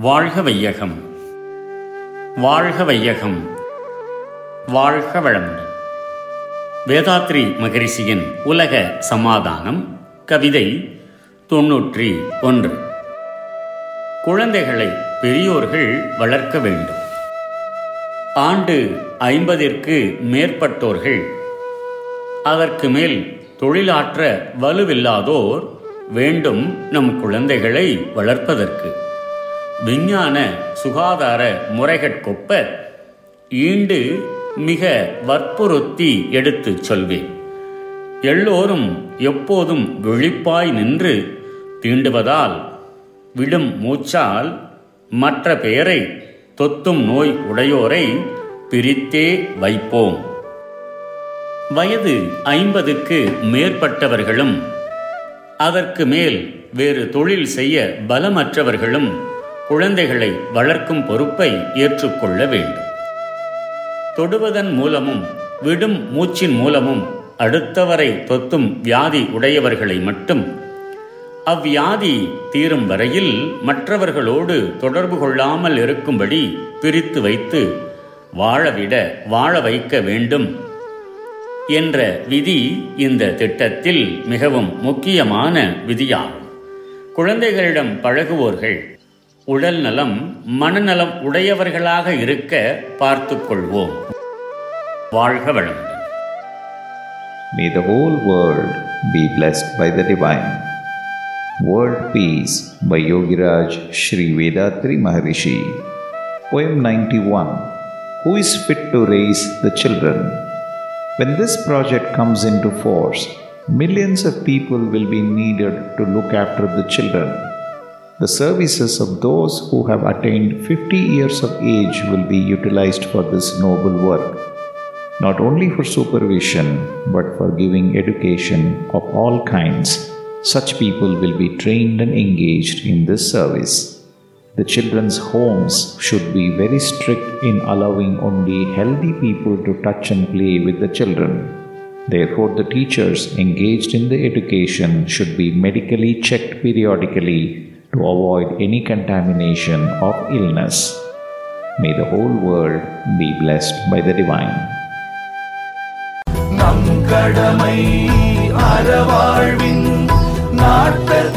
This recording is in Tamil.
வாழ்க வையகம். வாழ்க வையகம். வாழ்க வளமுடன். வேதாத்ரி மகரிஷியின் உலக சமாதானம் கவிதை தொன்னூற்றி ஒன்று. குழந்தைகளை பெரியோர்கள் வளர்க்க வேண்டும். ஆண்டு ஐம்பதிற்கு மேற்பட்டோர்கள் அதற்கு மேல் தொழிலாற்ற வலுவில்லாதோர் வேண்டும் நம் குழந்தைகளை வளர்ப்பதற்கு. விஞ்ஞான சுகாதார முறைகட்கொப்ப ஈண்டு மிக வற்புறுத்தி எடுத்துச் சொல்வேன். எல்லோரும் எப்போதும் விழிப்பாய் நின்று தீண்டுவதால் விடும் மூச்சால் மற்ற பெயரை தொத்தும் நோய் உடையோரை பிரித்தே வைப்போம். வயது ஐம்பதுக்கு மேற்பட்டவர்களும் அதற்கு மேல் வேறு தொழில் செய்ய பலமற்றவர்களும் குழந்தைகளை வளர்க்கும் பொறுப்பை ஏற்றுக்கொள்ள வேண்டும். தொடுவதன் மூலமும் விடும் மூச்சின் மூலமும் அடுத்தவரை தொத்தும் வியாதி உடையவர்களை மட்டும் அவ்வியாதி தீரும் வரையில் மற்றவர்களோடு தொடர்பு கொள்ளாமல் இருக்கும்படி பிரித்து வைத்து வாழவிட வாழ வைக்க வேண்டும் என்ற விதி இந்த திட்டத்தில் மிகவும் முக்கியமான விதியாகும். குழந்தைகளிடம் பழகுவோர்கள் உடல் நலம் மனநலம் உடையவர்களாக இருக்க பார்த்துக் கொள்வோம் வாழ்க வளமுடன் May the whole world be blessed by the divine. World Peace by Yogiraj Sri Vedatri Maharishi. Poem 91 Who is fit to raise the children? When this project comes into force, millions of people will be needed to look after the children. The services of those who have attained 50 years of age will be utilized for this noble work not only for supervision but for giving education of all kinds. Such people will be trained and engaged in this service. The children's homes should be very strict in allowing only healthy people to touch and play with the children. Therefore, the teachers engaged in the education should be medically checked periodically to avoid any contamination of illness. May the whole world be blessed by the divine. நம் கடமை அறவாழ்வின் நாட்டத்தே சிறக்க